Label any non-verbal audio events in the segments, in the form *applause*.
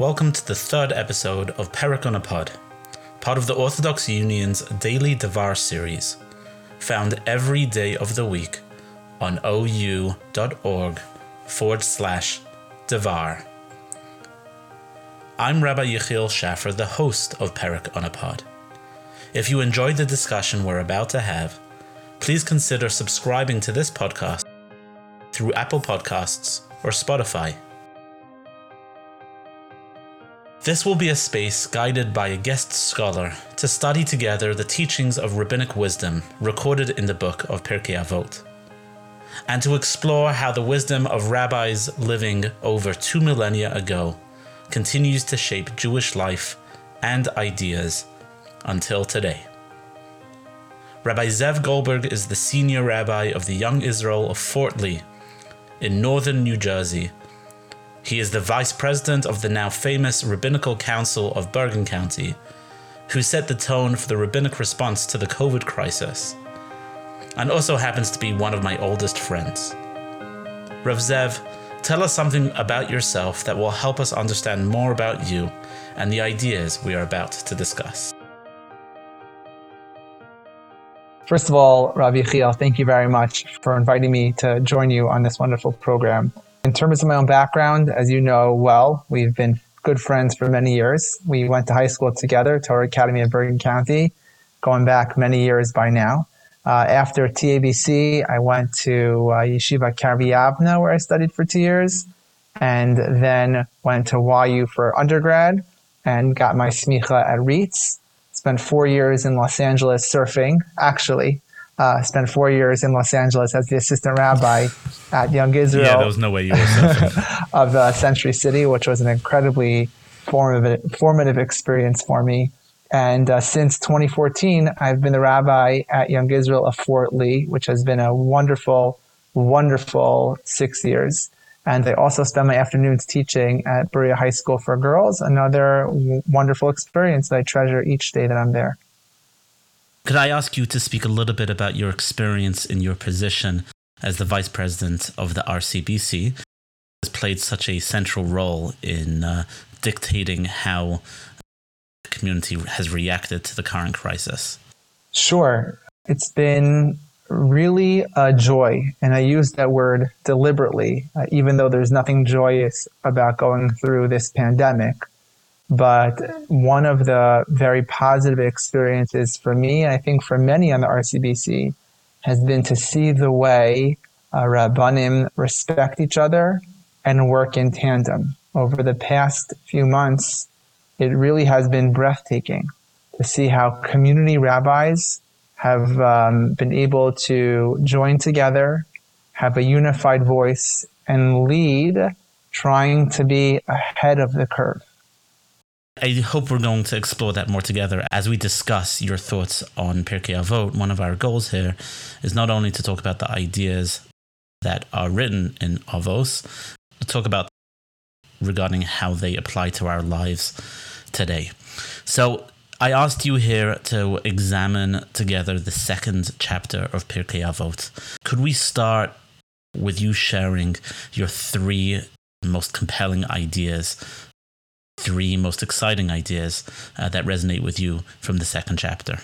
Welcome to the third episode of a Pod, part of the Orthodox Union's Daily Devar series, found every day of the week on ou.org forward slash Devar. I'm Rabbi Yechiel Schaffer, the host of Perek on a Pod. If you enjoyed the discussion we're about to have, please consider subscribing to this podcast through Apple Podcasts or Spotify. This will be a space guided by a guest scholar to study together the teachings of rabbinic wisdom recorded in the book of Pirkei Avot, and to explore how the wisdom of rabbis living over two millennia ago continues to shape Jewish life and ideas until today. Rabbi Zev Goldberg is the senior rabbi of the Young Israel of Fort Lee in northern New Jersey he is the vice president of the now famous Rabbinical Council of Bergen County, who set the tone for the rabbinic response to the COVID crisis, and also happens to be one of my oldest friends. Rav Zev, tell us something about yourself that will help us understand more about you and the ideas we are about to discuss. First of all, Rav Yechiel, thank you very much for inviting me to join you on this wonderful program. In terms of my own background, as you know well, we've been good friends for many years. We went to high school together, Torah Academy of Bergen County, going back many years by now. Uh, after TABC, I went to uh, Yeshiva Yavneh, where I studied for two years, and then went to YU for undergrad and got my smicha at RIETS. Spent four years in Los Angeles surfing, actually, uh, spent four years in Los Angeles as the assistant rabbi at Young Israel. Yeah, there was no way you were *laughs* of uh, Century City, which was an incredibly formative, formative experience for me. And uh, since 2014, I've been the rabbi at Young Israel of Fort Lee, which has been a wonderful, wonderful six years. And I also spend my afternoons teaching at Bruriah High School for Girls, another w- wonderful experience that I treasure each day that I'm there. Could I ask you to speak a little bit about your experience in your position as the vice president of the RCBC? Has played such a central role in uh, dictating how the community has reacted to the current crisis. Sure. It's been really a joy, and I use that word deliberately, uh, even though there's nothing joyous about going through this pandemic. But one of the very positive experiences for me, and I think for many on the RCBC, has been to see the way uh, Rabbanim respect each other and work in tandem. Over the past few months, it really has been breathtaking to see how community rabbis have um, been able to join together, have a unified voice, and lead trying to be ahead of the curve. I hope we're going to explore that more together as we discuss your thoughts on Pirkei Avot. One of our goals here is not only to talk about the ideas that are written in Avos, but talk about regarding how they apply to our lives today. So I asked you here to examine together the second chapter of Pirkei Avot. Could we start with you sharing your three most compelling ideas three most exciting ideas uh, that resonate with you from the second chapter?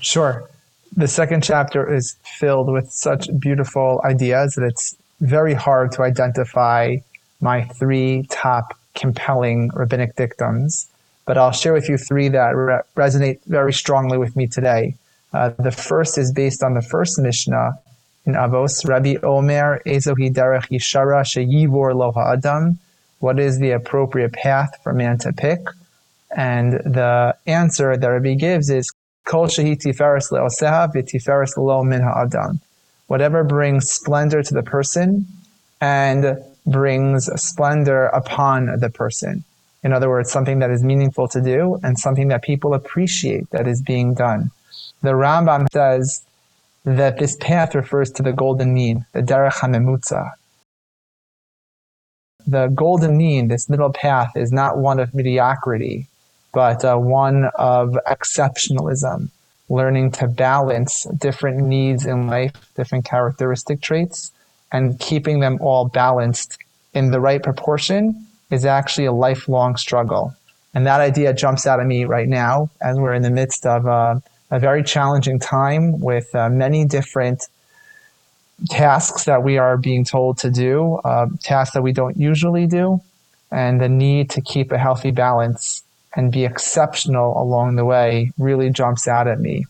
Sure. The second chapter is filled with such beautiful ideas that it's very hard to identify my three top compelling rabbinic dictums. But I'll share with you three that re- resonate very strongly with me today. Uh, the first is based on the first Mishnah in Avos, Rabbi Omer, Ezohi Derech Yishara Sheyivor Loha Adam, what is the appropriate path for man to pick? And the answer that Rabbi gives is Kol lo min ha'adam. Whatever brings splendor to the person and brings splendor upon the person. In other words, something that is meaningful to do and something that people appreciate that is being done. The Rambam says that this path refers to the golden mean, the derech hamemutza, the golden mean, this middle path, is not one of mediocrity, but uh, one of exceptionalism, learning to balance different needs in life, different characteristic traits, and keeping them all balanced in the right proportion is actually a lifelong struggle. And that idea jumps out at me right now as we're in the midst of uh, a very challenging time with uh, many different tasks that we are being told to do, uh, tasks that we don't usually do, and the need to keep a healthy balance and be exceptional along the way really jumps out at me.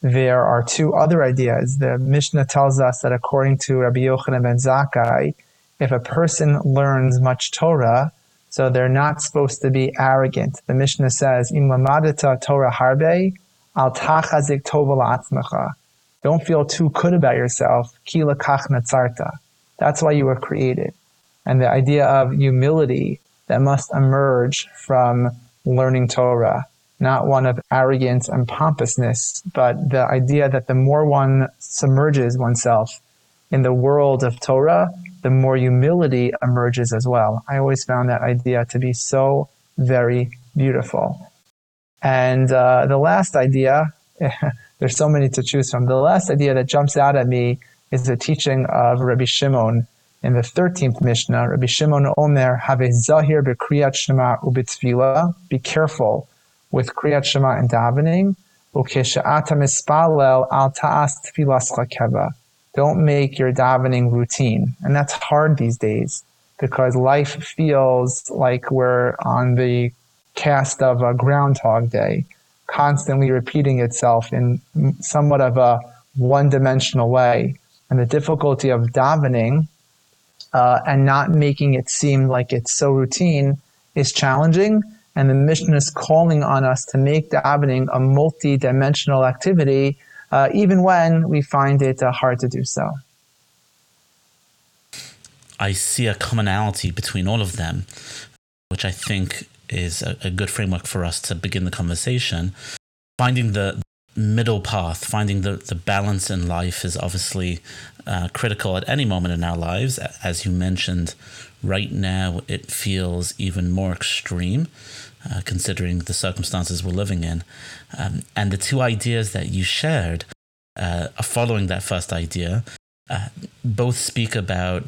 There are two other ideas. The Mishnah tells us that according to Rabbi Yochanan ben Zakkai, if a person learns much Torah, so they're not supposed to be arrogant. The Mishnah says, "Im Torah harbe, al tachazik tova Don't feel too good about yourself. Ki lakach natzarta. That's why you were created. And the idea of humility that must emerge from learning Torah, not one of arrogance and pompousness, but the idea that the more one submerges oneself in the world of Torah, the more humility emerges as well. I always found that idea to be so very beautiful. And uh, the last idea, *laughs* there's so many to choose from. The last idea that jumps out at me is the teaching of Rabbi Shimon in the 13th Mishnah. Rabbi Shimon Omer, have a zahir bekriyat shema ubitzvila. Be careful with kriyat shema and davening. Don't make your davening routine. And that's hard these days because life feels like we're on the cast of a Groundhog Day, constantly repeating itself in somewhat of a one dimensional way. And the difficulty of davening uh, and not making it seem like it's so routine is challenging. And the Mishnah is calling on us to make davening a multi dimensional activity uh, even when we find it uh, hard to do so. I see a commonality between all of them, which I think is a, a good framework for us to begin the conversation. Finding the middle path, finding the, the balance in life is obviously uh, critical at any moment in our lives. As you mentioned, right now it feels even more extreme uh, considering the circumstances we're living in. Um, and the two ideas that you shared uh, following that first idea uh, both speak about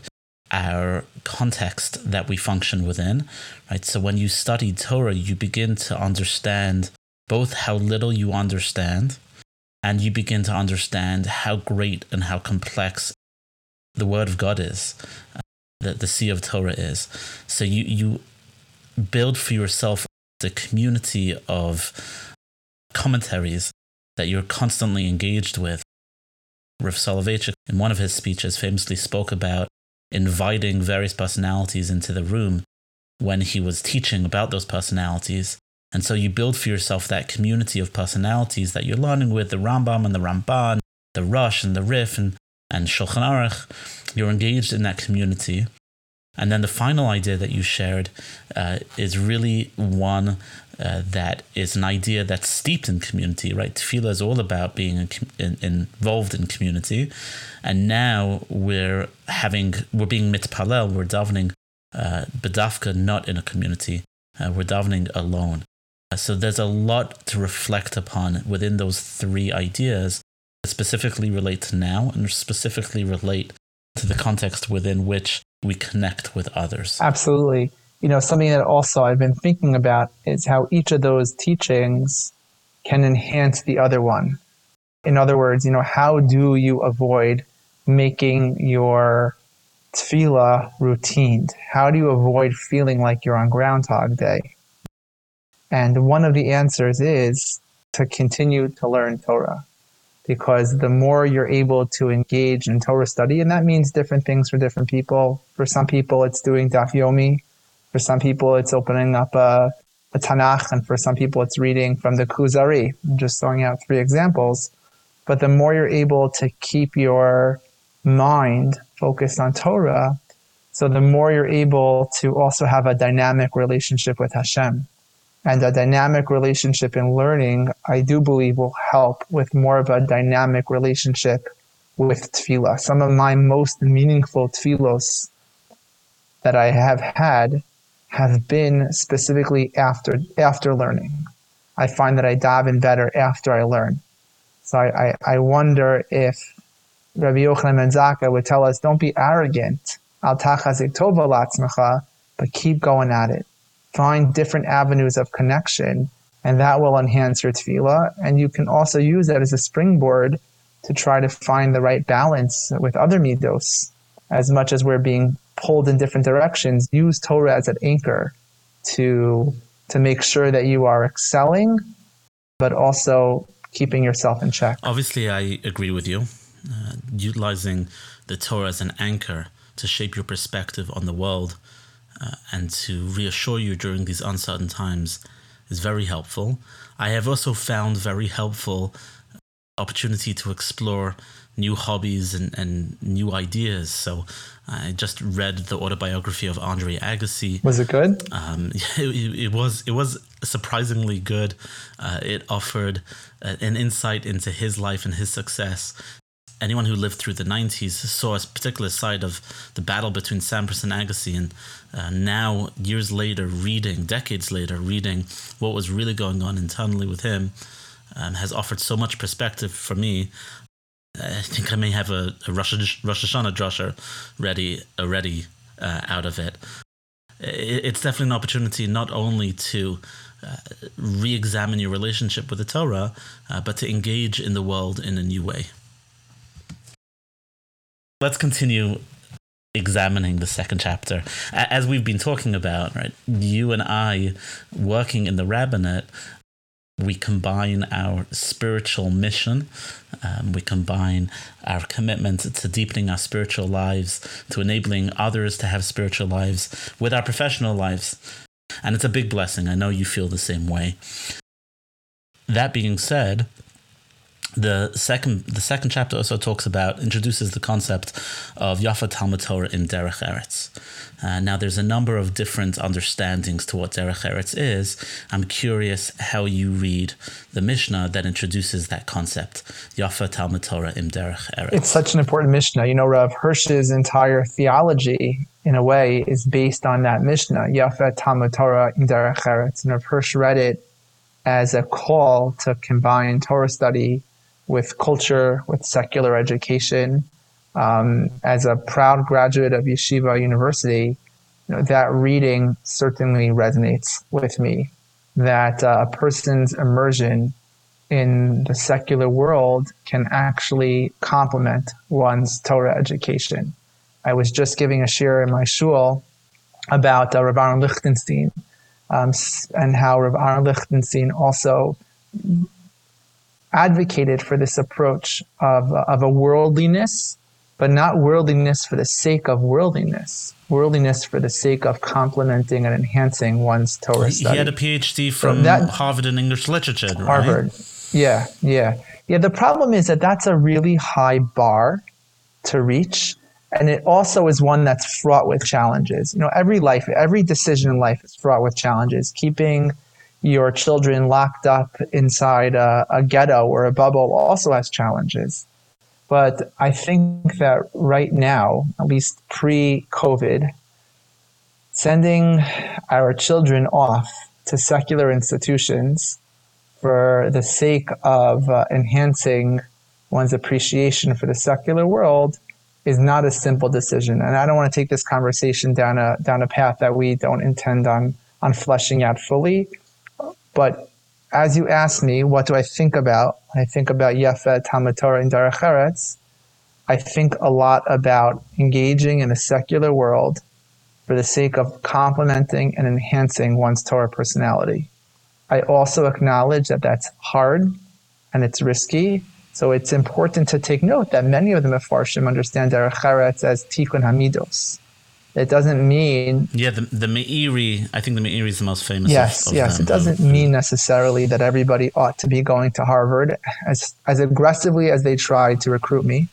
our context that we function within, right? So when you study Torah, you begin to understand both how little you understand and you begin to understand how great and how complex the Word of God is, uh, the, the Sea of Torah is. So you, you build for yourself the community of commentaries that you're constantly engaged with. Rav Soloveitchik, in one of his speeches, famously spoke about inviting various personalities into the room when he was teaching about those personalities. And so you build for yourself that community of personalities that you're learning with the Rambam and the Ramban, the Rosh and the Rif and, and Shulchan Aruch. You're engaged in that community. And then the final idea that you shared uh, is really one uh, that is an idea that's steeped in community, right? Tefillah is all about being in, in, involved in community. And now we're having, we're being mitpalel, we're davening uh, bedafka not in a community, uh, we're davening alone. Uh, so there's a lot to reflect upon within those three ideas that specifically relate to now and specifically relate to the context within which we connect with others. Absolutely. You know, something that also I've been thinking about is how each of those teachings can enhance the other one. In other words, you know, how do you avoid making your tefillah routine? How do you avoid feeling like you're on Groundhog Day? And one of the answers is to continue to learn Torah because the more you're able to engage in Torah study, and that means different things for different people. For some people, it's doing Daf Yomi. For some people, it's opening up a, a Tanakh, and for some people, it's reading from the Kuzari. I'm just throwing out three examples. But the more you're able to keep your mind focused on Torah, so the more you're able to also have a dynamic relationship with Hashem and a dynamic relationship in learning, I do believe will help with more of a dynamic relationship with tefillah. Some of my most meaningful tefillos that I have had have been specifically after after learning. I find that I dive in better after I learn. So I, I, I wonder if Rabbi Yochanan ben would tell us, don't be arrogant. Al tova but keep going at it. Find different avenues of connection, and that will enhance your tefillah. And you can also use that as a springboard to try to find the right balance with other midos. As much as we're being pulled in different directions, use Torah as an anchor to to make sure that you are excelling, but also keeping yourself in check. Obviously, I agree with you. Uh, utilizing the Torah as an anchor to shape your perspective on the world uh, and to reassure you during these uncertain times is very helpful. I have also found very helpful opportunity to explore new hobbies and, and new ideas. So I just read the autobiography of Andre Agassi. Was it good? Um, *laughs* it, it, was. It was surprisingly good. Uh, it offered uh, an insight into his life and his success. Anyone who lived through the 90s saw a particular side of the battle between Sampras and Agassi, and uh, now, years later, reading, decades later, reading what was really going on internally with him, um, has offered so much perspective for me I think I may have a, a Rosh, Rosh Hashanah ready already uh, out of it. It's definitely an opportunity not only to uh, re-examine your relationship with the Torah, uh, but to engage in the world in a new way. Let's continue examining the second chapter. As we've been talking about, right, you and I working in the rabbinate we combine our spiritual mission, um, we combine our commitment to deepening our spiritual lives, to enabling others to have spiritual lives with our professional lives. And it's a big blessing. I know you feel the same way. That being said, the second the second chapter also talks about introduces the concept of Yafa Talmud Torah in Derech Eretz. Uh, now, there's a number of different understandings to what Derech Eretz is. I'm curious how you read the Mishnah that introduces that concept. Yafa Talmud Torah im Derech Eretz. It's such an important Mishnah. You know, Rav Hirsch's entire theology, in a way, is based on that Mishnah. Yafa Talmud Torah im Derech Eretz. And Rav Hirsch read it as a call to combine Torah study with culture, with secular education. Um, as a proud graduate of Yeshiva University, you know, that reading certainly resonates with me. That uh, a person's immersion in the secular world can actually complement one's Torah education. I was just giving a shiur in my shul about uh, Rav Aaron Lichtenstein um, and how Rav Aaron Lichtenstein also advocated for this approach of, of a worldliness, but not worldliness for the sake of worldliness, worldliness for the sake of complementing and enhancing one's Torah he, study. He had a PhD from so that, Harvard in English literature, right? Harvard. Yeah, yeah. Yeah, the problem is that that's a really high bar to reach. And it also is one that's fraught with challenges. You know, every life, every decision in life is fraught with challenges. Keeping your children locked up inside a, a ghetto or a bubble also has challenges. But I think that right now, at least pre COVID, sending our children off to secular institutions for the sake of uh, enhancing one's appreciation for the secular world is not a simple decision. And I don't want to take this conversation down a down a path that we don't intend on on fleshing out fully. But as you ask me, what do I think about? I think about Yefet, Talmud Torah, and Derech. I think a lot about engaging in a secular world for the sake of complementing and enhancing one's Torah personality. I also acknowledge that that's hard and it's risky. So it's important to take note that many of the Mefarshim understand Derech as Tikkun Hamidos, it doesn't mean yeah the the Meiri I think the Meiri is the most famous. Yes, of, of yes. Them. It doesn't mean necessarily that everybody ought to be going to Harvard as as aggressively as they try to recruit me.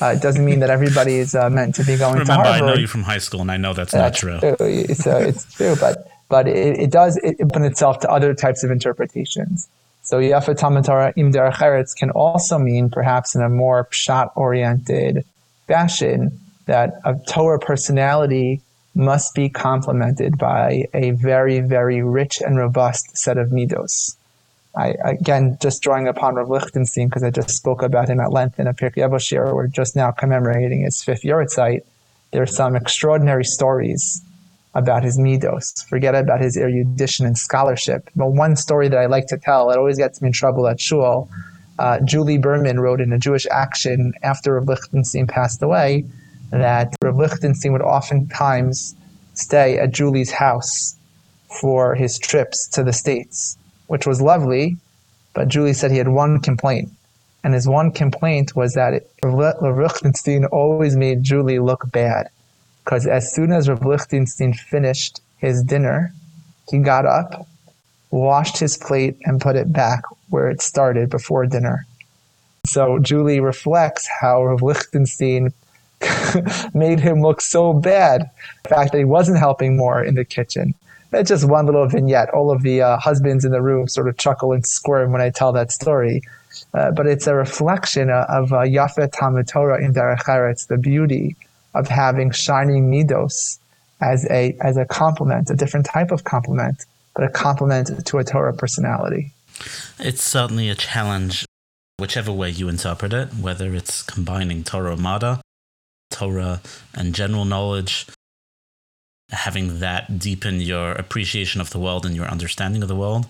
Uh, it doesn't mean that everybody is uh, meant to be going Remember, to Harvard. I know you from high school, and I know that's, that's not true. It's uh, it's true, but but it, it does it open itself to other types of interpretations. So Yafa Talmud Torah Im Derech can also mean perhaps in a more pshat oriented fashion that a Torah personality must be complemented by a very, very rich and robust set of midos. I, again, just drawing upon Rav Lichtenstein, because I just spoke about him at length in a Pirkei Avos We're just now commemorating his fifth yahrzeit. There are some extraordinary stories about his midos, forget about his erudition and scholarship. But one story that I like to tell, it always gets me in trouble at shul. Uh, Julie Berman wrote in a Jewish Action after Rav Lichtenstein passed away that Rav Lichtenstein would oftentimes stay at Julie's house for his trips to the States, which was lovely. But Julie said he had one complaint. And his one complaint was that Rav Lichtenstein always made Julie look bad. Because as soon as Rav Lichtenstein finished his dinner, he got up, washed his plate, and put it back where it started before dinner. So Julie reflects how Rav Lichtenstein *laughs* made him look so bad. The fact that he wasn't helping more in the kitchen. That's just one little vignette. All of the uh, husbands in the room sort of chuckle and squirm when I tell that story. Uh, but it's a reflection of uh, Yafet Talmud Torah in Derech Eretz, the beauty of having shining midos as a as a complement, a different type of complement, but a complement to a Torah personality. It's certainly a challenge, whichever way you interpret it, whether it's combining Torah Mada, Torah, and general knowledge, having that deepen your appreciation of the world and your understanding of the world.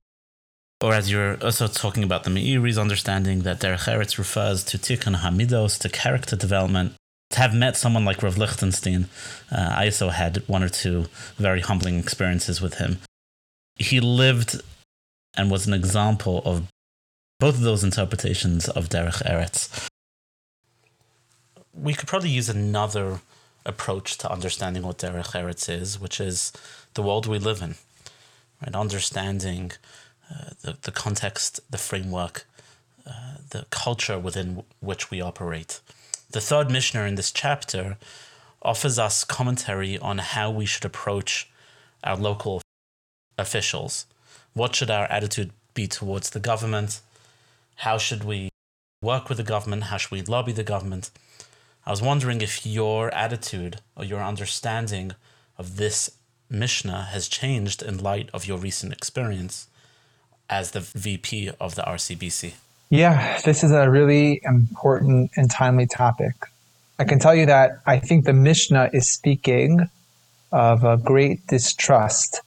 Or as you're also talking about the Meiri's understanding that Derech Eretz refers to Tikkun Hamidos, to character development, to have met someone like Rav Lichtenstein, uh, I also had one or two very humbling experiences with him. He lived and was an example of both of those interpretations of Derech Eretz. We could probably use another approach to understanding what Derech Eretz is, which is the world we live in, right? Understanding uh, the, the context, the framework, uh, the culture within which we operate. The third Mishnah in this chapter offers us commentary on how we should approach our local officials. What should our attitude be towards the government? How should we work with the government? How should we lobby the government? I was wondering if your attitude or your understanding of this Mishnah has changed in light of your recent experience as the VP of the RCBC. Yeah, this is a really important and timely topic. I can tell you that I think the Mishnah is speaking of a great distrust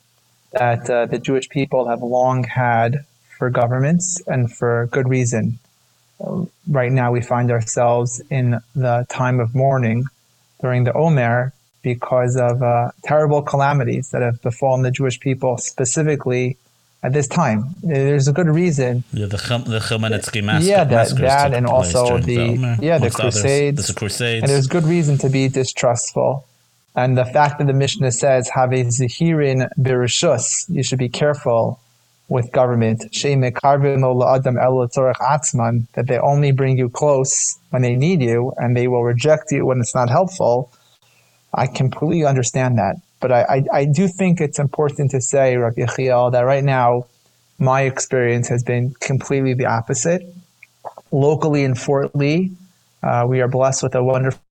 that uh, the Jewish people have long had for governments and for good reason. Uh, right now, we find ourselves in the time of mourning during the Omer because of uh, terrible calamities that have befallen the Jewish people, specifically at this time. There's a good reason. Yeah, the, the Chmielnicki massacre. Yeah, that, that and also the, yeah the crusades. Others, the crusades. And there's good reason to be distrustful. And the fact that the Mishnah says have a zihirin birishus, you should be careful with government. That they only bring you close when they need you, and they will reject you when it's not helpful. I completely understand that. But I, I, I do think it's important to say, Rabbi Yechiel, that right now, my experience has been completely the opposite. Locally in Fort Lee, uh, we are blessed with a wonderful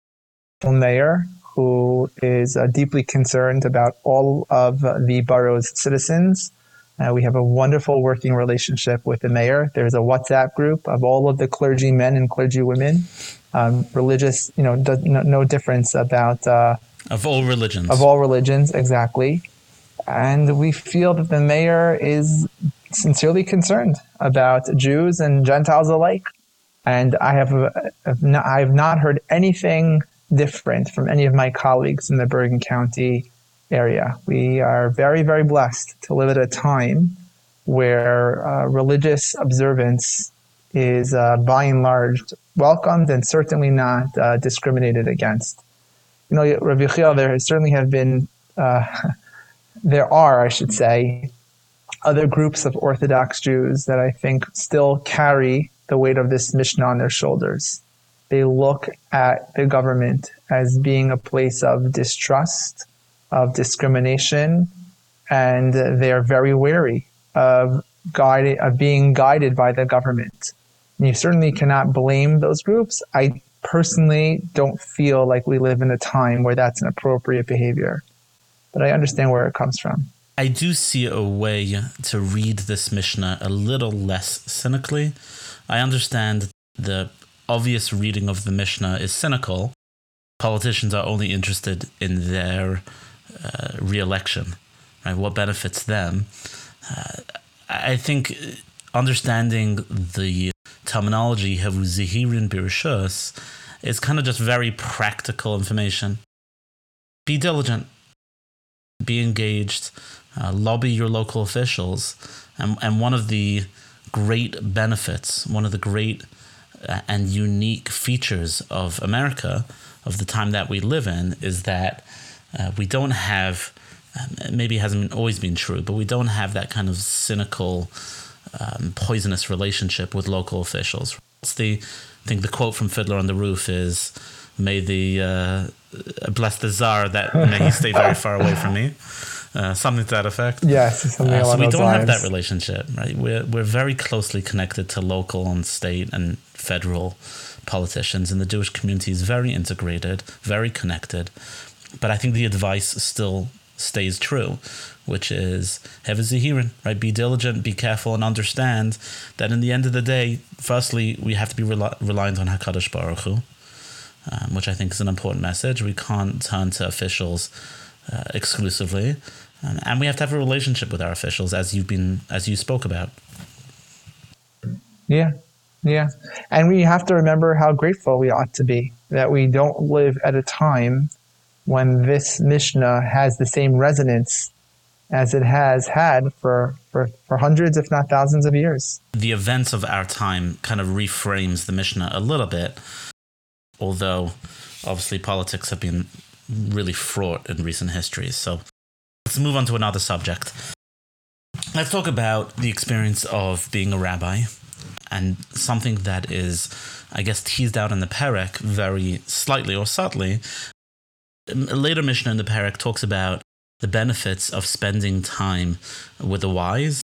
mayor who is uh, deeply concerned about all of the borough's citizens. Uh, we have a wonderful working relationship with the mayor. There's a WhatsApp group of all of the clergy men and clergy women. Um, religious, you know, no, no difference about uh, of all religions. Of all religions, exactly. And we feel that the mayor is sincerely concerned about Jews and Gentiles alike. And I have, have not, I have not heard anything different from any of my colleagues in the Bergen County area. We are very, very blessed to live at a time where uh, religious observance is uh, by and large welcomed and certainly not uh, discriminated against you know, Rav Yechiel, there certainly have been, uh, *laughs* there are, I should say, other groups of Orthodox Jews that I think still carry the weight of this Mishnah on their shoulders. They look at the government as being a place of distrust, of discrimination, and they are very wary of guided, of being guided by the government. And you certainly cannot blame those groups. I personally don't feel like we live in a time where that's an appropriate behavior. But I understand where it comes from. I do see a way to read this Mishnah a little less cynically. I understand the obvious reading of the Mishnah is cynical. Politicians are only interested in their uh, re-election, right? What benefits them? Uh, I think understanding the terminology Havu Zehirin Birishus is kind of just very practical information. Be diligent, be engaged, uh, lobby your local officials. And, and one of the great benefits, one of the great uh, and unique features of America, of the time that we live in, is that uh, we don't have, um, maybe it hasn't been, always been true, but we don't have that kind of cynical, um, poisonous relationship with local officials. It's the, I think the quote from Fiddler on the Roof is, "May the uh, bless the czar that *laughs* may he stay very far away from me." Uh, something to that effect. Yes, uh, so we don't lines. have that relationship, right? We're we're very closely connected to local and state and federal politicians, and the Jewish community is very integrated, very connected. But I think the advice still stays true, which is have a zahirin, right? Be diligent, be careful, and understand that in the end of the day, firstly, we have to be rel- reliant on Hakadosh Baruch Hu, um, which I think is an important message. We can't turn to officials uh, exclusively, um, and we have to have a relationship with our officials, as you've been, as you spoke about. Yeah, yeah, and we have to remember how grateful we ought to be that we don't live at a time when this Mishnah has the same resonance as it has had for, for, for hundreds, if not thousands of years. The events of our time kind of reframes the Mishnah a little bit, although obviously politics have been really fraught in recent history. So let's move on to another subject. Let's talk about the experience of being a rabbi and something that is, I guess, teased out in the Perek very slightly or subtly, later Mishnah in the Perek talks about the benefits of spending time with the wise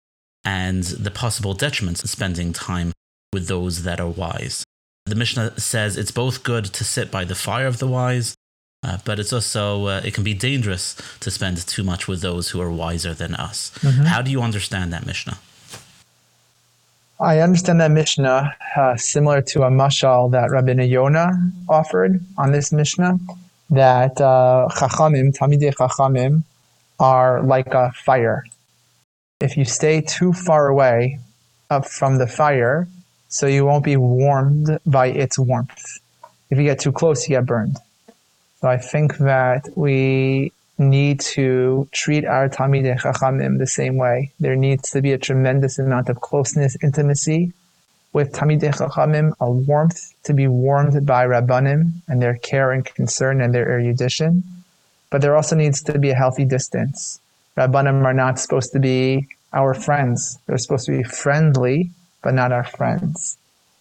and the possible detriments of spending time with those that are wise. The Mishnah says it's both good to sit by the fire of the wise, uh, but it's also uh, it can be dangerous to spend too much with those who are wiser than us. Mm-hmm. How do you understand that Mishnah? I understand that Mishnah uh, similar to a mashal that Rabbi Yonah offered on this Mishnah that uh, chachamim, talmidei chachamim, are like a fire. If you stay too far away up from the fire, so you won't be warmed by its warmth. If you get too close, you get burned. So I think that we need to treat our Talmidei Chachamim the same way. There needs to be a tremendous amount of closeness, intimacy with Talmidei Chachamim, a warmth to be warmed by Rabbanim and their care and concern and their erudition. But there also needs to be a healthy distance. Rabbanim are not supposed to be our friends. They're supposed to be friendly, but not our friends.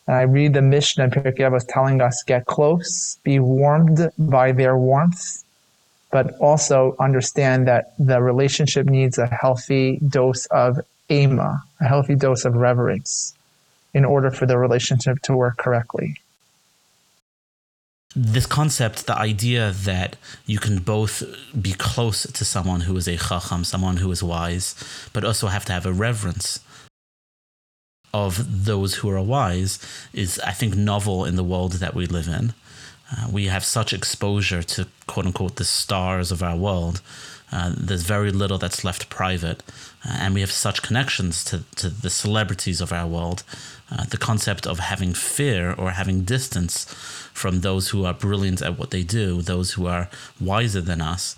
And I read the Mishnah, Pirkei Avos telling us, get close, be warmed by their warmth, but also understand that the relationship needs a healthy dose of ema, a healthy dose of reverence in order for the relationship to work correctly. This concept, the idea that you can both be close to someone who is a chacham, someone who is wise, but also have to have a reverence of those who are wise, is, I think, novel in the world that we live in. Uh, we have such exposure to quote unquote the stars of our world. Uh, there's very little that's left private. Uh, and we have such connections to, to the celebrities of our world uh, the concept of having fear or having distance from those who are brilliant at what they do, those who are wiser than us,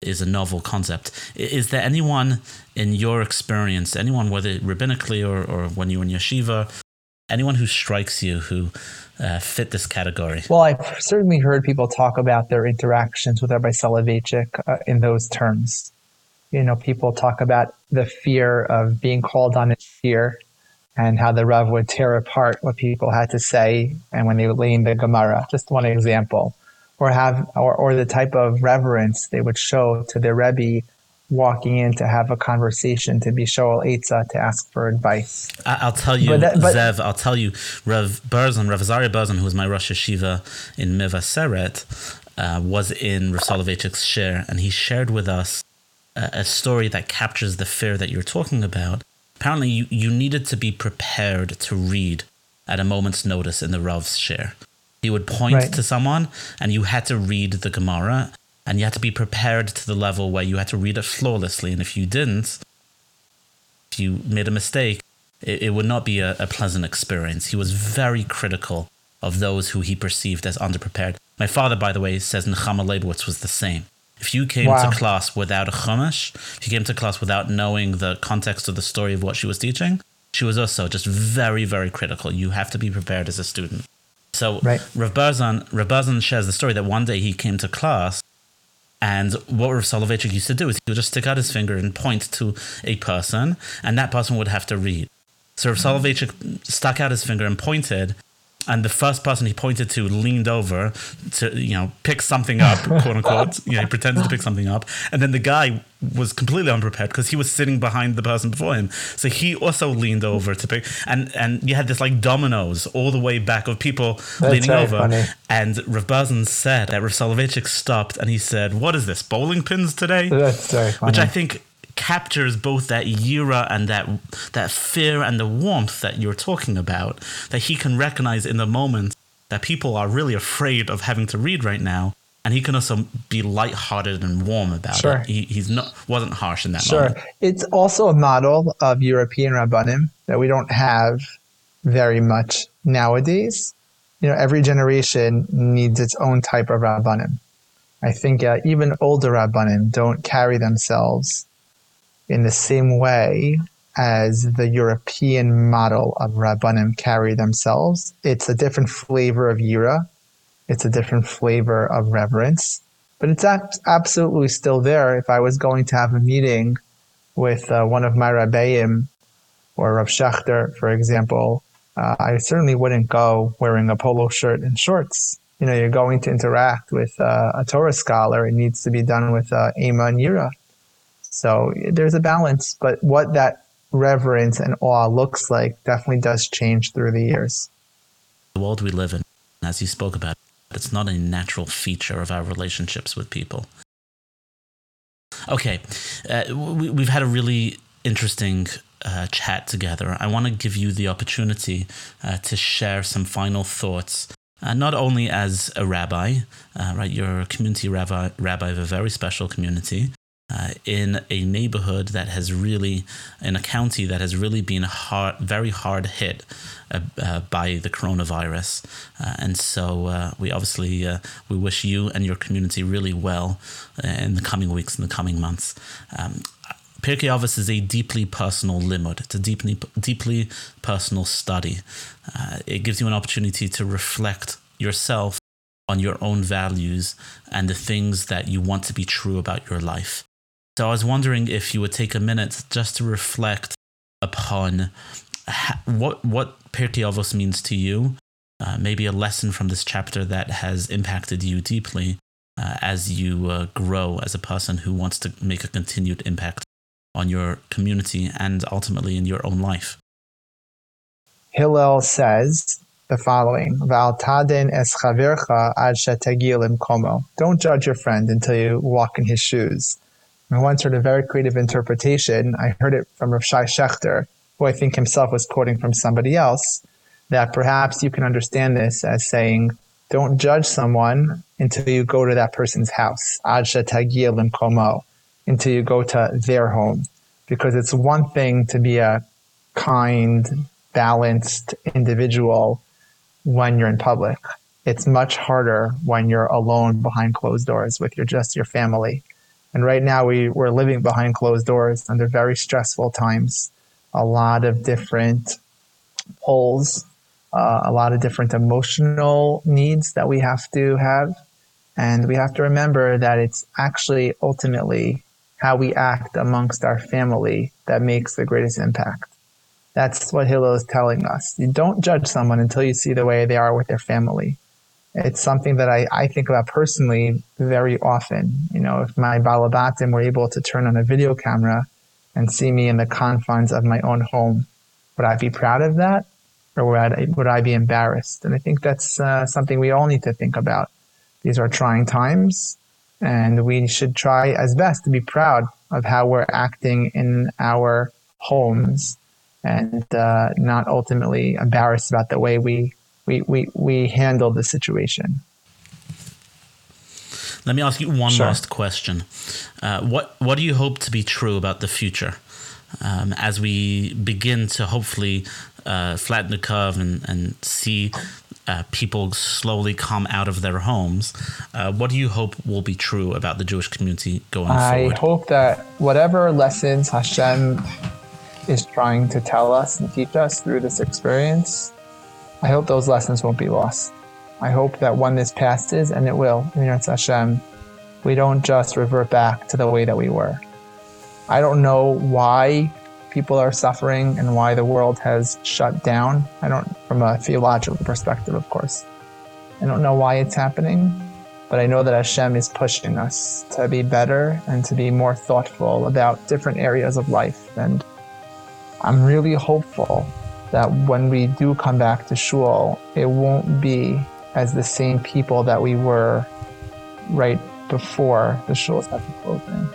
is a novel concept. Is there anyone in your experience, anyone, whether rabbinically or, or when you were in yeshiva, anyone who strikes you who uh, fit this category? Well, I've certainly heard people talk about their interactions with Rabbi Soloveitchik uh, in those terms. You know, people talk about the fear of being called on in fear and how the Rav would tear apart what people had to say and when they would lean the Gemara. Just one example. Or have or, or the type of reverence they would show to their Rebbe walking in to have a conversation, to be Shoal Eitzah, to ask for advice. I'll tell you, but that, but, Zev, I'll tell you, Rav Berzon, Rav Azaria Berzon, who was my Rosh Yeshiva in Mevaseret, uh, was in Rav Soloveitchik's shiur, and he shared with us a, a story that captures the fear that you're talking about apparently you, you needed to be prepared to read at a moment's notice in the Rav's shiur. He would point right. to someone and you had to read the Gemara and you had to be prepared to the level where you had to read it flawlessly. And if you didn't, if you made a mistake, it, it would not be a, a pleasant experience. He was very critical of those who he perceived as underprepared. My father, by the way, says Nechama Leibowitz was the same. If you came wow. to class without a chumash, if you came to class without knowing the context of the story of what she was teaching, she was also just very, very critical. You have to be prepared as a student. So right. Rav Berzon, Rav Berzon shares the story that one day he came to class and what Rav Soloveitchik used to do is he would just stick out his finger and point to a person, and that person would have to read. So Rav Soloveitchik stuck out his finger and pointed, and the first person he pointed to leaned over to you know pick something up *laughs* quote unquote. You know he pretended to pick something up. And then the guy was completely unprepared because he was sitting behind the person before him. So he also leaned over to pick and and you had this like dominoes all the way back of people That's leaning over. funny. and Rav said that Rav Soloveitchik stopped and he said what is this? Bowling pins today? That's very funny. which I think captures both that yira and that that fear and the warmth that you're talking about that he can recognize in the moment that people are really afraid of having to read right now and he can also be light-hearted and warm about sure. it. He, he's not wasn't harsh in that sure. moment. It's also a model of European rabbanim that we don't have very much nowadays. You know, every generation needs its own type of rabbanim. I think uh, even older rabbanim don't carry themselves in the same way as the European model of Rabbanim carry themselves. It's a different flavor of Yira. It's a different flavor of reverence, but it's absolutely still there. If I was going to have a meeting with uh, one of my Rabbeim or Rav Schachter, for example, uh, I certainly wouldn't go wearing a polo shirt and shorts. You know, you're going to interact with uh, a Torah scholar. It needs to be done with uh, Ema and Yira. So there's a balance, but what that reverence and awe looks like definitely does change through the years. The world we live in, as you spoke about, it's not a natural feature of our relationships with people. Okay, uh, we, have had a really interesting uh, chat together. I want to give you the opportunity uh, to share some final thoughts. Uh, not only as a rabbi, uh, right? You're a community rabbi, rabbi of a very special community, uh, in a neighborhood that has really, in a county that has really been hard, very hard hit uh, uh, by the coronavirus. Uh, and so uh, we obviously uh, we wish you and your community really well in the coming weeks and the coming months. Um, Pirkei Avos is a deeply personal limud. It's a deeply, deeply personal study. it gives you an opportunity to reflect yourself on your own values and the things that you want to be true about your life. So I was wondering if you would take a minute just to reflect upon what what Pirkei Avos means to you, uh, maybe a lesson from this chapter that has impacted you deeply uh, as you uh, grow as a person who wants to make a continued impact on your community and ultimately in your own life. Hillel says the following: "Valtadin es chavircha ad komo." Don't judge your friend until you walk in his shoes. I once heard a very creative interpretation. I heard it from Rav Schachter, who I think himself was quoting from somebody else, that perhaps you can understand this as saying, don't judge someone until you go to that person's house, until you go to their home. Because it's one thing to be a kind, balanced individual when you're in public. It's much harder when you're alone behind closed doors with your just your family. And right now we, we're living behind closed doors under very stressful times. A lot of different pulls, uh, a lot of different emotional needs that we have to have. And we have to remember that it's actually ultimately how we act amongst our family that makes the greatest impact. That's what Hillel is telling us. You don't judge someone until you see the way they are with their family it's something that I, I think about personally very often. You know, if my balabatim were able to turn on a video camera and see me in the confines of my own home, would I be proud of that? Or would I, would I be embarrassed? And I think that's uh, something we all need to think about. These are trying times, and we should try as best to be proud of how we're acting in our homes and uh, not ultimately embarrassed about the way we we, we, we handle the situation. Let me ask you one Sure. last question. Uh, what what do you hope to be true about the future um, as we begin to hopefully uh, flatten the curve and, and see uh, people slowly come out of their homes? Uh, what do you hope will be true about the Jewish community going I forward? I hope that whatever lessons Hashem is trying to tell us and teach us through this experience, I hope those lessons won't be lost. I hope that when this passes, and it will, in Hashem, we don't just revert back to the way that we were. I don't know why people are suffering and why the world has shut down. I don't, from a theological perspective, of course. I don't know why it's happening, but I know that Hashem is pushing us to be better and to be more thoughtful about different areas of life. And I'm really hopeful that when we do come back to shul, it won't be as the same people that we were right before the shul started closing.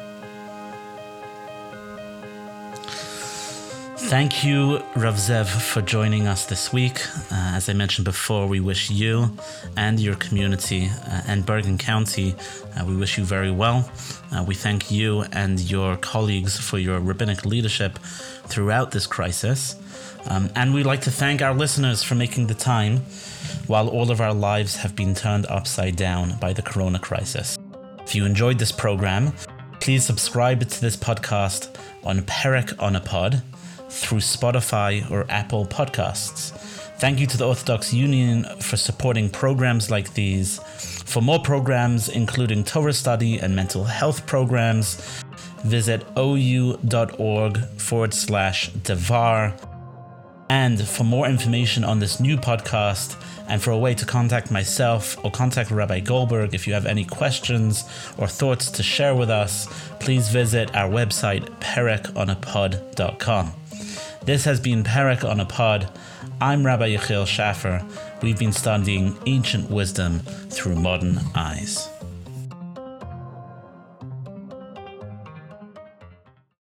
Thank you, Rav Zev, for joining us this week. Uh, as I mentioned before, we wish you and your community uh, and Bergen County, uh, we wish you very well. Uh, we thank you and your colleagues for your rabbinic leadership throughout this crisis. Um, and we'd like to thank our listeners for making the time while all of our lives have been turned upside down by the corona crisis. If you enjoyed this program, please subscribe to this podcast on Perek on a Pod through Spotify or Apple Podcasts. Thank you to the Orthodox Union for supporting programs like these. For more programs, including Torah study and mental health programs, visit ou.org forward slash devar. And for more information on this new podcast and for a way to contact myself or contact Rabbi Goldberg if you have any questions or thoughts to share with us, please visit our website, perekonapod.com. This has been Perek on a Pod. I'm Rabbi Yechiel Schaffer. We've been studying ancient wisdom through modern eyes.